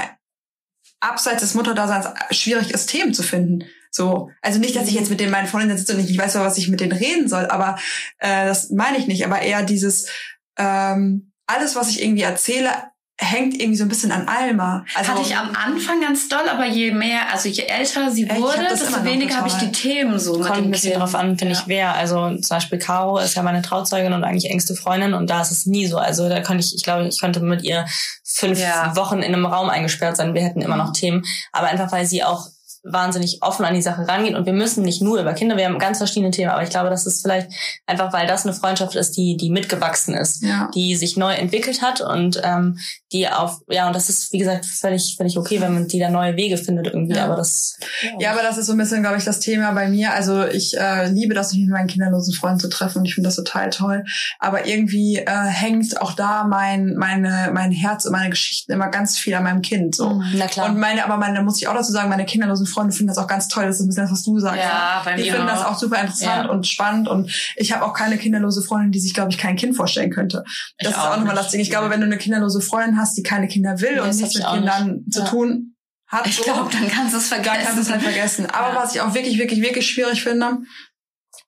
abseits des Mutterdaseins schwierig ist, Themen zu finden. So, also nicht, dass ich jetzt mit den meinen Freundinnen sitze und ich weiß, was ich mit denen reden soll, aber äh, das meine ich nicht. Aber eher dieses ähm, alles, was ich irgendwie erzähle, hängt irgendwie so ein bisschen an Alma. Also hatte ich am Anfang ganz doll, aber je mehr, also je älter sie wurde, desto weniger habe ich die Themen so Kommt ein bisschen drauf an, finde ja. ich, wer. Also zum Beispiel Caro ist ja meine Trauzeugin und eigentlich engste Freundin und da ist es nie so. Also da kann ich, ich glaube, ich könnte mit ihr fünf ja. Wochen in einem Raum eingesperrt sein. Wir hätten immer noch Themen. Aber einfach, weil sie auch wahnsinnig offen an die Sache rangehen und wir müssen nicht nur über Kinder, wir haben ganz verschiedene Themen, aber ich glaube, das ist vielleicht einfach, weil das eine Freundschaft ist, die die mitgewachsen ist, ja. die sich neu entwickelt hat und ähm, die auf ja und das ist wie gesagt völlig völlig okay, wenn man die da neue Wege findet irgendwie, ja. aber das ja. ja, aber das ist so ein bisschen, glaube ich, das Thema bei mir. Also ich äh, liebe das, mich mit meinen kinderlosen Freunden zu treffen und ich finde das total toll, aber irgendwie äh, hängt auch da mein meine mein Herz und meine Geschichten immer ganz viel an meinem Kind so. Mhm. Na klar. Und meine aber meine muss ich auch dazu sagen, meine kinderlosen Freunde finden das auch ganz toll. Das ist ein bisschen das, was du sagst. Ja, bei die mir finden auch. das auch super interessant ja. und spannend. Und ich habe auch keine kinderlose Freundin, die sich, glaube ich, kein Kind vorstellen könnte. Das ich ist auch, auch nochmal das Ding. Ich glaube, wenn du eine kinderlose Freundin hast, die keine Kinder will ja, und nichts mit Kindern nicht. zu ja. tun hat, ich so, glaube, dann kannst du es vergessen. Dann kannst du es halt vergessen. Aber was ich auch wirklich, wirklich, wirklich schwierig finde,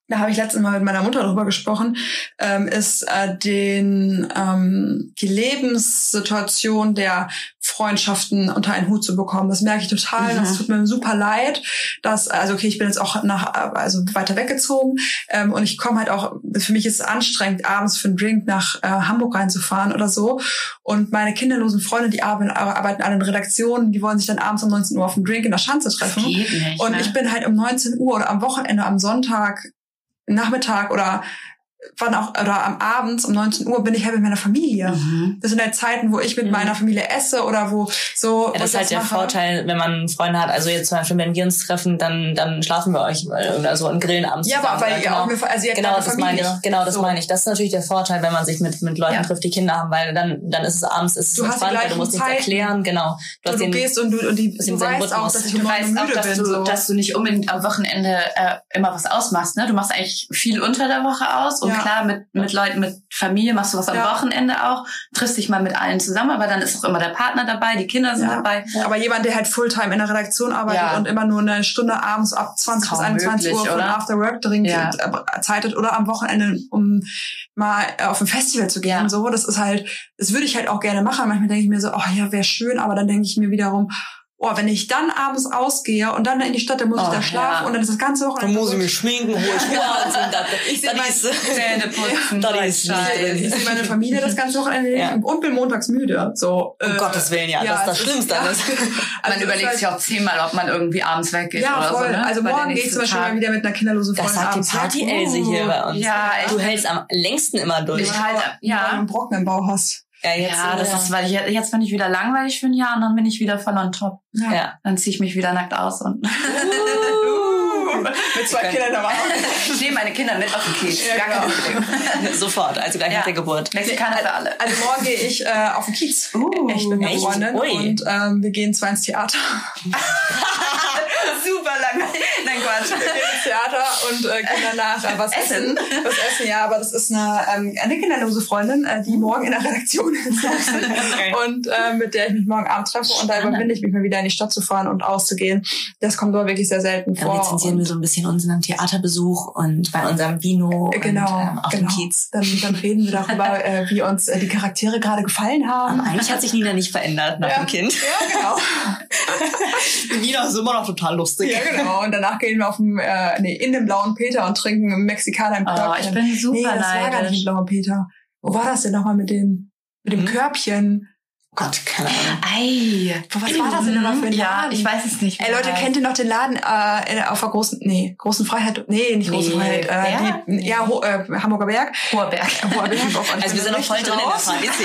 da habe ich letztens mal mit meiner Mutter drüber gesprochen, ähm, ist äh, den ähm, die Lebenssituation der Freundschaften unter einen Hut zu bekommen. Das merke ich total. Mhm. Das tut mir super leid. Dass also okay, ich bin jetzt auch nach also weiter weggezogen ähm, und ich komme halt auch. Für mich ist es anstrengend, abends für einen Drink nach äh, Hamburg reinzufahren oder so. Und meine kinderlosen Freunde, die arbeiten, arbeiten alle in Redaktionen, die wollen sich dann abends um 19 Uhr auf einen Drink in der Schanze treffen. Nicht, und ne? ich bin halt um 19 Uhr oder am Wochenende, am Sonntag Nachmittag oder wann auch oder am Abend um 19 Uhr bin ich halt mit meiner Familie. Mhm. Das sind halt Zeiten, wo ich mit mhm. meiner Familie esse oder wo so. Ja, das ist halt der mache. Vorteil, wenn man Freunde hat. Also jetzt zum Beispiel, wenn wir uns treffen, dann dann schlafen wir euch oder so und grillen abends. Ja, aber weil ihr genau. auch eine, also ihr genau das Familie. meine ich. Genau das so. meine ich. Das ist natürlich der Vorteil, wenn man sich mit mit Leuten ja. trifft, die Kinder haben, weil dann dann ist es abends ist es du entspannt, weil du musst nichts erklären. Genau. Du, du den, gehst und du und die du weißt auch, dass ich du weißt auch, dass bin, du so. dass du nicht unbedingt am Wochenende äh, immer was ausmachst. Ne, du machst eigentlich viel unter der Woche aus und klar mit mit Leuten mit Familie machst du was am ja. Wochenende auch, triffst dich mal mit allen zusammen, aber dann ist auch immer der Partner dabei, die Kinder sind ja. dabei. Aber jemand, der halt Fulltime in der Redaktion arbeitet ja. und immer nur eine Stunde abends ab 20 bis 21 Uhr von After Work Drink ja. Äh, zeitet oder am Wochenende, um mal auf ein Festival zu gehen, so, das ist halt, das würde ich halt auch gerne machen. Manchmal denke ich mir so, oh ja, wäre schön, aber dann denke ich mir wiederum, oh, wenn ich dann abends ausgehe und dann in die Stadt, dann muss oh, ich da schlafen ja. und dann ist das ganze Wochenende. Dann muss ich mich schminken, hohe Schuhe anziehen. ich sehe meine Zähne putzen. da ist. Ich sehe meine Familie das ganze Wochenende ja. und bin montags müde. So, um äh, Gottes Willen, ja, ja das ist das Schlimmste. Ja. Also man überlegt halt, sich auch zehnmal, ob man irgendwie abends weggeht ja, oder voll. so. Ne? Also morgen gehe ich zum Beispiel mal wieder mit einer kinderlosen Freundin Das sagt die Party-Else hier bei uns. Ja, du hältst am längsten immer durch. Ich halt, ja. einen Brocken im Bauch hast. Ja, jetzt, ja das ist, weil ich jetzt bin ich wieder langweilig für ein Jahr und dann bin ich wieder voll on top. Ja. ja. Dann ziehe ich mich wieder nackt aus und uh, mit zwei Kindern dabei. ich nehme meine Kinder mit auf den Kiez. Ja, Gar kein genau. Problem. Sofort, also gleich ja. nach der Geburt. Mexikaner für alle. Also morgen gehe ich äh, auf den Kiez. Uh, echt mit einer Freundin. Und ähm, wir gehen zwar ins Theater. Super lang. Nein, Quatsch. Ins Theater und äh, gehen danach äh, was essen. Was essen, ja, aber das ist eine, ähm, eine kinderlose Freundin, äh, die morgen in der Redaktion ist. okay. Und äh, mit der ich mich morgen Abend treffe. Und da überwinde ich mich mal wieder in die Stadt zu fahren und auszugehen. Das kommt dort wirklich sehr selten ja, vor. rezensieren wir so ein bisschen unseren Theaterbesuch und bei unserem Vino genau, und ähm, auf genau. dem Kiez. Dann, dann reden wir darüber, äh, wie uns äh, die Charaktere gerade gefallen haben. Aber eigentlich hat sich Nina nicht verändert nach ja. dem Kind. Ja, genau. Nina ist immer noch total lustig. Ja, genau. Und danach gehen wir auf dem, äh, nee, in dem blauen Peter und trinken Mexikaner im Oh, Körbchen. ich bin super nee, das war gar nicht im blauen Peter. Wo war das denn nochmal mit dem, mit dem Hm? Körbchen? Gott, keine Ahnung. Ei. Was war das denn noch für ein Ja, Laden? ich weiß es nicht. Ey, Leute, der heißt. kennt ihr noch den Laden äh, auf der großen, nee, großen Freiheit, nee, nicht großen Nee, Freiheit, äh, Berg? die, ja, Ho, äh, Hamburger Berg. Hoher Berg. Hoher Berg. Oh, Also wir sind noch voll drin in der raus. Party.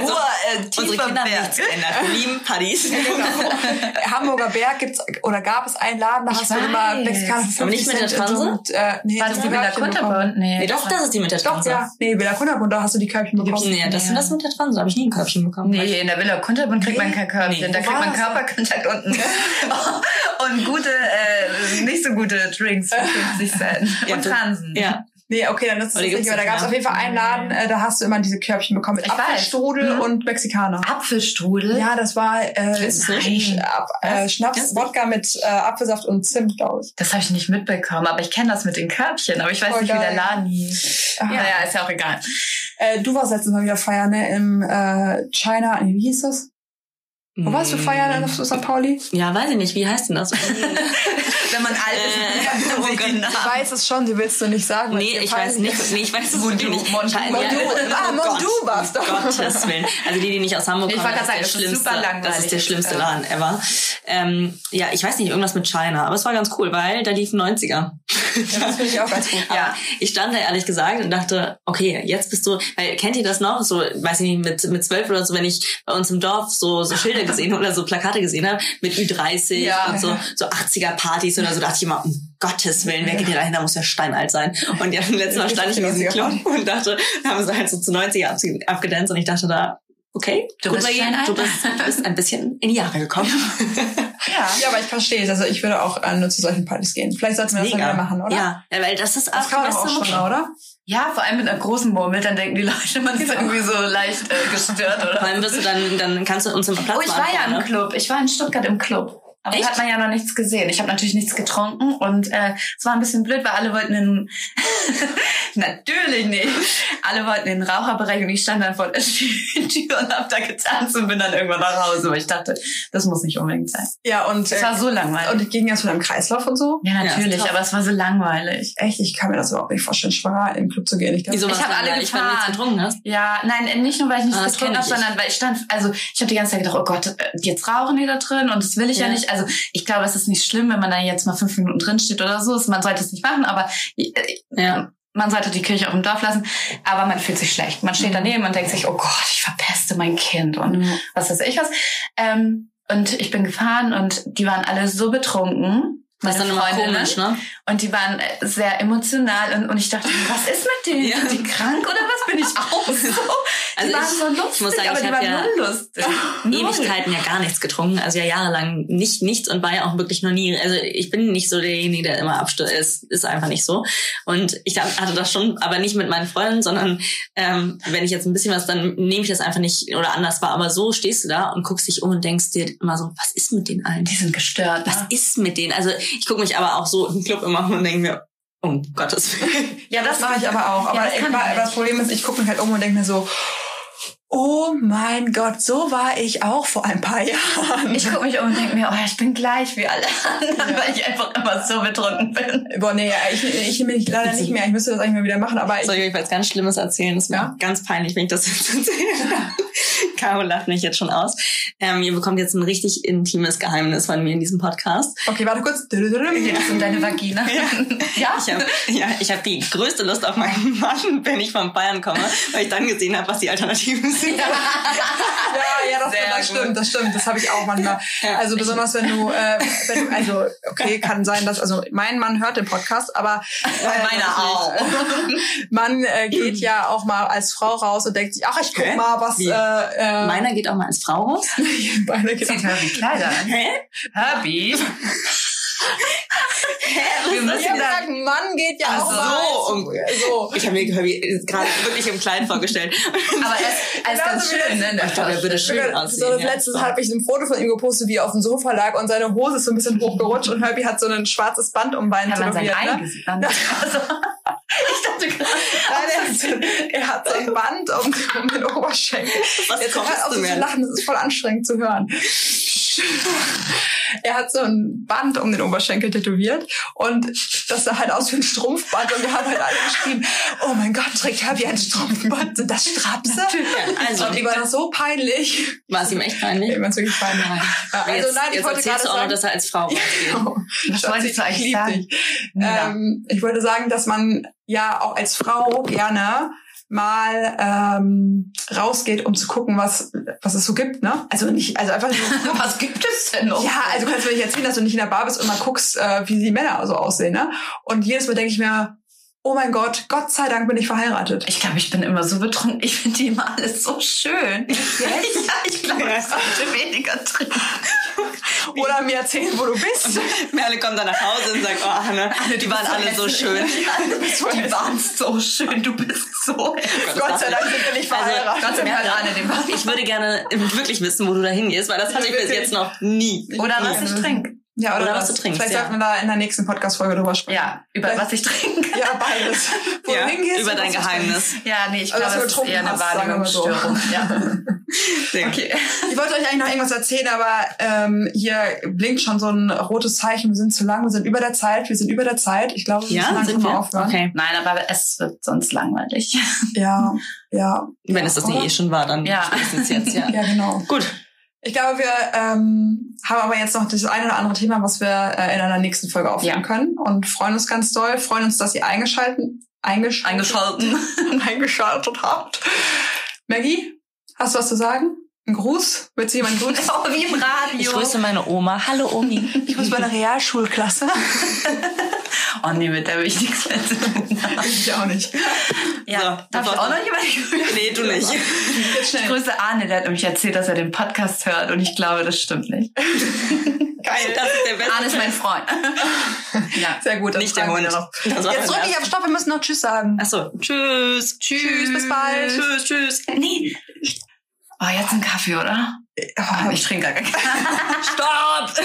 Also, Hoher, äh, unsere Kinder Berg. nichts geändert. Wir lieben Partys. Genau. Hamburger Berg gibt's oder gab es einen Laden, da Ich hast du immer weiß. Für Aber 50 nicht mit der Transe? und, äh, nee, War das das die Villa. Kunterbund? Nee. Nee, doch, das ist die mit der Doch, Transe. ja. Nee, Villa Kunterbund, da hast du die Körbchen bekommen. nee, das, Ja. das mit der Transe habe ich nie ein Körbchen bekommen. Nee, in der Villa Kunterbund kriegt man Nee. kein Körbchen. Nee. Da kriegt man? Körperkontakt unten. und gute, äh, nicht so gute Drinks für 50 Cent. Ja, und Transen. Ja. Nee, okay, dann ist es nicht, aber da gab es mehr? auf jeden Fall einen Laden, äh, da hast du immer diese Körbchen bekommen mit Ich. Apfelstrudel Mhm. und Mexikaner. Apfelstrudel? Ja, das war äh? Sch- Ab, äh, Schnaps? Wodka mit äh, Apfelsaft und Zimt, glaube ich. Das habe ich nicht mitbekommen, aber ich kenne das mit den Körbchen, aber ich weiß Voll nicht, wie der geil. Laden hieß. Ah. Naja, ist ja auch egal. Äh, du warst letztes Mal wieder feiern, ne? Im äh, China, wie hieß das? Wo warst du Mm. feiern auf St. Pauli? Ja, weiß ich nicht. Wie heißt denn das? wenn man alt ist, äh, oh, genau. Ich weiß es schon, die willst du nicht sagen. Nee, ich weiß nicht. Nee, ich weiß es Mondu, nicht. Mondu, Mondu, oh ah, Mondu warst du. Gottes Willen. Also die, die nicht aus Hamburg kommen, das, das, ist das ist der schlimmste Laden äh, ever. Ähm, ja, ich weiß nicht, irgendwas mit China. Aber es war ganz cool, weil da liefen 90er. Das finde ich auch ganz gut. Ja, ich stand da ehrlich gesagt und dachte, okay, jetzt bist du, weil kennt ihr das noch? So, weiß ich nicht, mit, mit zwölf oder so, wenn ich bei uns im Dorf so, so Schilder gesehen oder so Plakate gesehen habe, mit Ü30 ja. und so, so 80er-Partys 15 oder so dachte ich immer, um Gottes Willen, wer geht hier dahin, da muss ja steinalt sein. Und ja, letztes Mal stand ich in diesem Club und dachte, da haben sie halt so zu 90 abgedanzt und ich dachte da, okay, du, bist, du du bist ein bisschen in die Jahre gekommen. Ja. ja, aber ich verstehe es. Also ich würde auch äh, nur zu solchen Partys gehen. Vielleicht sollten wir das dann machen, oder? Ja, ja weil das ist auch, das kann man auch schon, oder? Ja, vor allem mit einer großen Murmel, dann denken die Leute, man ist genau. irgendwie so leicht äh, gestört, oder? Vor allem wirst du dann, dann kannst du uns im Platz Oh, ich war ja im Club. Ich war in Stuttgart im Club. Aber Echt? da hat man ja noch nichts gesehen. Ich habe natürlich nichts getrunken und äh, es war ein bisschen blöd, weil alle wollten in natürlich nicht. Alle wollten in den Raucherbereich und ich stand dann vor der Tür und hab da getanzt und bin dann irgendwann nach Hause, weil ich dachte, das muss nicht unbedingt sein. Ja, und, Es war äh, so langweilig. und ging das mit einem Kreislauf und so? ja, Ja, natürlich, toll. aber es war so langweilig. Echt, ich kann mir das überhaupt nicht vorstellen, schwanger in den Club zu gehen. Ich Wieso Ich war's hab alle langweilig, weil du nichts gefahren. getrunken hast? Ja, nein, nicht nur, weil ich nichts Ah, das getrunken habe, ich. sondern weil ich stand, also ich habe die ganze Zeit gedacht, oh Gott, äh, jetzt rauchen die da drin und das will ich ja. Ja. nicht. Also ich glaube, es ist nicht schlimm, wenn man da jetzt mal fünf Minuten drin steht oder so. Man sollte es nicht machen, aber äh, Ja. Man sollte die Kirche auch im Dorf lassen. Aber man fühlt sich schlecht. Man steht daneben und denkt sich, oh Gott, ich verpeste mein Kind und was weiß ich was. Ähm, und ich bin gefahren und die waren alle so betrunken. Das ist meine dann immer Freundinnen. komisch, ne? Und die waren äh, sehr emotional und, und ich dachte, was ist mit denen? Ja. Sind die krank oder was? Bin ich auch so? Die Also waren ich- so lustig, ich muss sagen, aber ich die hab waren ja null lustig. Null. Ewigkeiten ja gar nichts getrunken, also ja jahrelang nicht nichts und war ja auch wirklich noch nie, also ich bin nicht so derjenige, der immer abstürzt, ist, ist einfach nicht so. Und ich hatte das schon, aber nicht mit meinen Freunden, sondern ähm, wenn ich jetzt ein bisschen was, dann nehme ich das einfach nicht oder anders war. Aber so stehst du da und guckst dich um und denkst dir immer so, was ist mit den allen? Die sind gestört. Was ne? ist mit denen? Also ich gucke mich aber auch so im Club immer um und denke mir, um Gottes Willen. Ja, das mache ich aber auch. Ja, Aber das ich, das. Problem ist, ich gucke mich halt um und denke mir so, oh mein Gott, so war ich auch vor ein paar Jahren. Ich gucke mich um und denke mir, oh, ich bin gleich wie alle anderen, weil ich einfach immer so betrunken bin. Boah, nee, ich, ich nehme mich leider nicht mehr. Ich müsste das eigentlich mal wieder machen, aber ich, Soll ich euch was ganz Schlimmes erzählen? Das ist mir Ja? ganz peinlich, wenn ich das jetzt erzähle. Caro lacht mich jetzt schon aus. Ähm, ihr bekommt jetzt ein richtig intimes Geheimnis von mir in diesem Podcast. okay, warte kurz. Geht das um deine Vagina? Ja. Ich habe ja, ich hab die größte Lust auf meinen Mann, wenn ich von Bayern komme, weil ich dann gesehen habe, was die Alternativen sind. Ja, ja, das, das stimmt, das stimmt. Das habe ich auch manchmal. Also besonders wenn du, äh, wenn du, also okay, kann sein, dass also mein Mann hört den Podcast, aber äh, Meiner auch. Man äh, geht ja auch mal als Frau raus und denkt sich, ach, ich guck Hä? mal, was Wie? äh, äh, Meiner geht auch mal als Frau raus. Meiner geht Zieht Herbie Kleider an. Hä? Herbie? Wir Ja, müssen wir dann... sagen, Mann geht ja Ach auch so, mal. um- so. Ich habe mir Herbie gerade wirklich im Kleid vorgestellt. Aber er ist, er ist Genauso ganz schön, ne? Ich glaube, er würde schön So aussehen. das ja. letzte habe ich ein Foto von ihm gepostet, wie er auf dem Sofa lag und seine Hose ist so ein bisschen hochgerutscht und Herbie hat so ein schwarzes Band um Bein Kann man sein tätowiert. Ei Ne? gesehen? Also, ich dachte gerade... Nein, er, hat so, so ein Band um, um den Oberschenkel. Was Jetzt kommst auf du so mir? zu lachen, das ist voll anstrengend zu hören. Er hat so ein Band um den Oberschenkel tätowiert und das sah halt aus wie ein Strumpfband und wir haben halt alle geschrieben, oh mein Gott, trägt Herbie ein Strumpfband? Sind das Strapse? Ja, also, Und ihm war das so peinlich. war es ihm echt peinlich? Ihm war es wirklich peinlich. Ja, Aber also jetzt, nein, ich jetzt wollte erzählst gerade du auch noch, sagen, dass er als Frau Schatz, wolltest du ich eigentlich lieb sagen? dich. Ja. Ähm, ich wollte sagen, dass man ja auch als Frau gerne mal ähm, rausgeht, um zu gucken, was was es so gibt, ne? Also nicht, also einfach nur, Was gibt es denn noch? ja, also du kannst mir nicht erzählen, dass du nicht in der Bar bist und mal guckst, äh, wie die Männer so aussehen, ne? Und jedes Mal denke ich mir, oh mein Gott, Gott sei Dank bin ich verheiratet. Ich glaube, ich bin immer so betrunken. Ich finde die immer alles so schön. ja, ich glaube, ich sollte weniger trinken. Oder mir erzählen, wo du bist. Merle kommt dann nach Hause und sagt, oh Anne, die waren alle so schön. Die waren so schön, du bist so. Gott sei Dank sind wir nicht verheiratet. Also, Gott sei Dank Anne Mann. Ich würde gerne wirklich wissen, wo du da hingehst, weil das hatte ich bis jetzt noch nie. Oder was ich trinke. Ja, oder, oder was was du trinkst, Vielleicht ja. sollten wir da in der nächsten Podcast-Folge drüber sprechen. Ja, über Vielleicht- was ich trinke. Ja, beides. Wo Ja, du hingehst über dein Geheimnis. Ja, nee, ich Also, glaube, das ist eher eine mal so. Wahrnehmungsstörung. Ja. Okay. Ich wollte euch eigentlich noch irgendwas erzählen, aber ähm, hier blinkt schon so ein rotes Zeichen. Wir sind zu lang, wir sind über der Zeit, wir sind über der Zeit. Ich glaube, wir müssen Ja, langsam sind mal aufhören. Okay. Nein, aber es wird sonst langweilig. Ja, ja. Wenn es das nicht Oder? eh schon war, dann Ja. spätestens jetzt, ja. Ja, genau. Gut. Ich glaube, wir ähm, haben aber jetzt noch das eine oder andere Thema, was wir äh, in einer nächsten Folge aufnehmen Ja. können und freuen uns ganz doll. Freuen uns, dass ihr eingeschalten, eingeschaltet, Eingeschalten. eingeschaltet habt. Maggie, hast du was zu sagen? Ein Gruß? Willst du jemanden grüßen? Oh, wie im Radio. Ich grüße meine Oma. Hallo Omi. Ich grüße meine Realschulklasse. Oh nee, mit der will ich nichts mehr zu tun haben. ich auch nicht. Ja, So, darf ich auch noch jemanden? Nee, du nicht. Jetzt Ich grüße Arne, der hat nämlich erzählt, dass er den Podcast hört und ich glaube, das stimmt nicht. Geil. Das ist der beste. Arne ist mein Freund. ja. Sehr gut. Nicht der Hund. Jetzt drücke ich auf Stopp, wir müssen noch Tschüss sagen. Achso. Tschüss. Tschüss, bis bald. Tschüss, tschüss. Nee. Oh, jetzt ein Kaffee, oder? Oh, Ich trinke gar keinen. Stopp!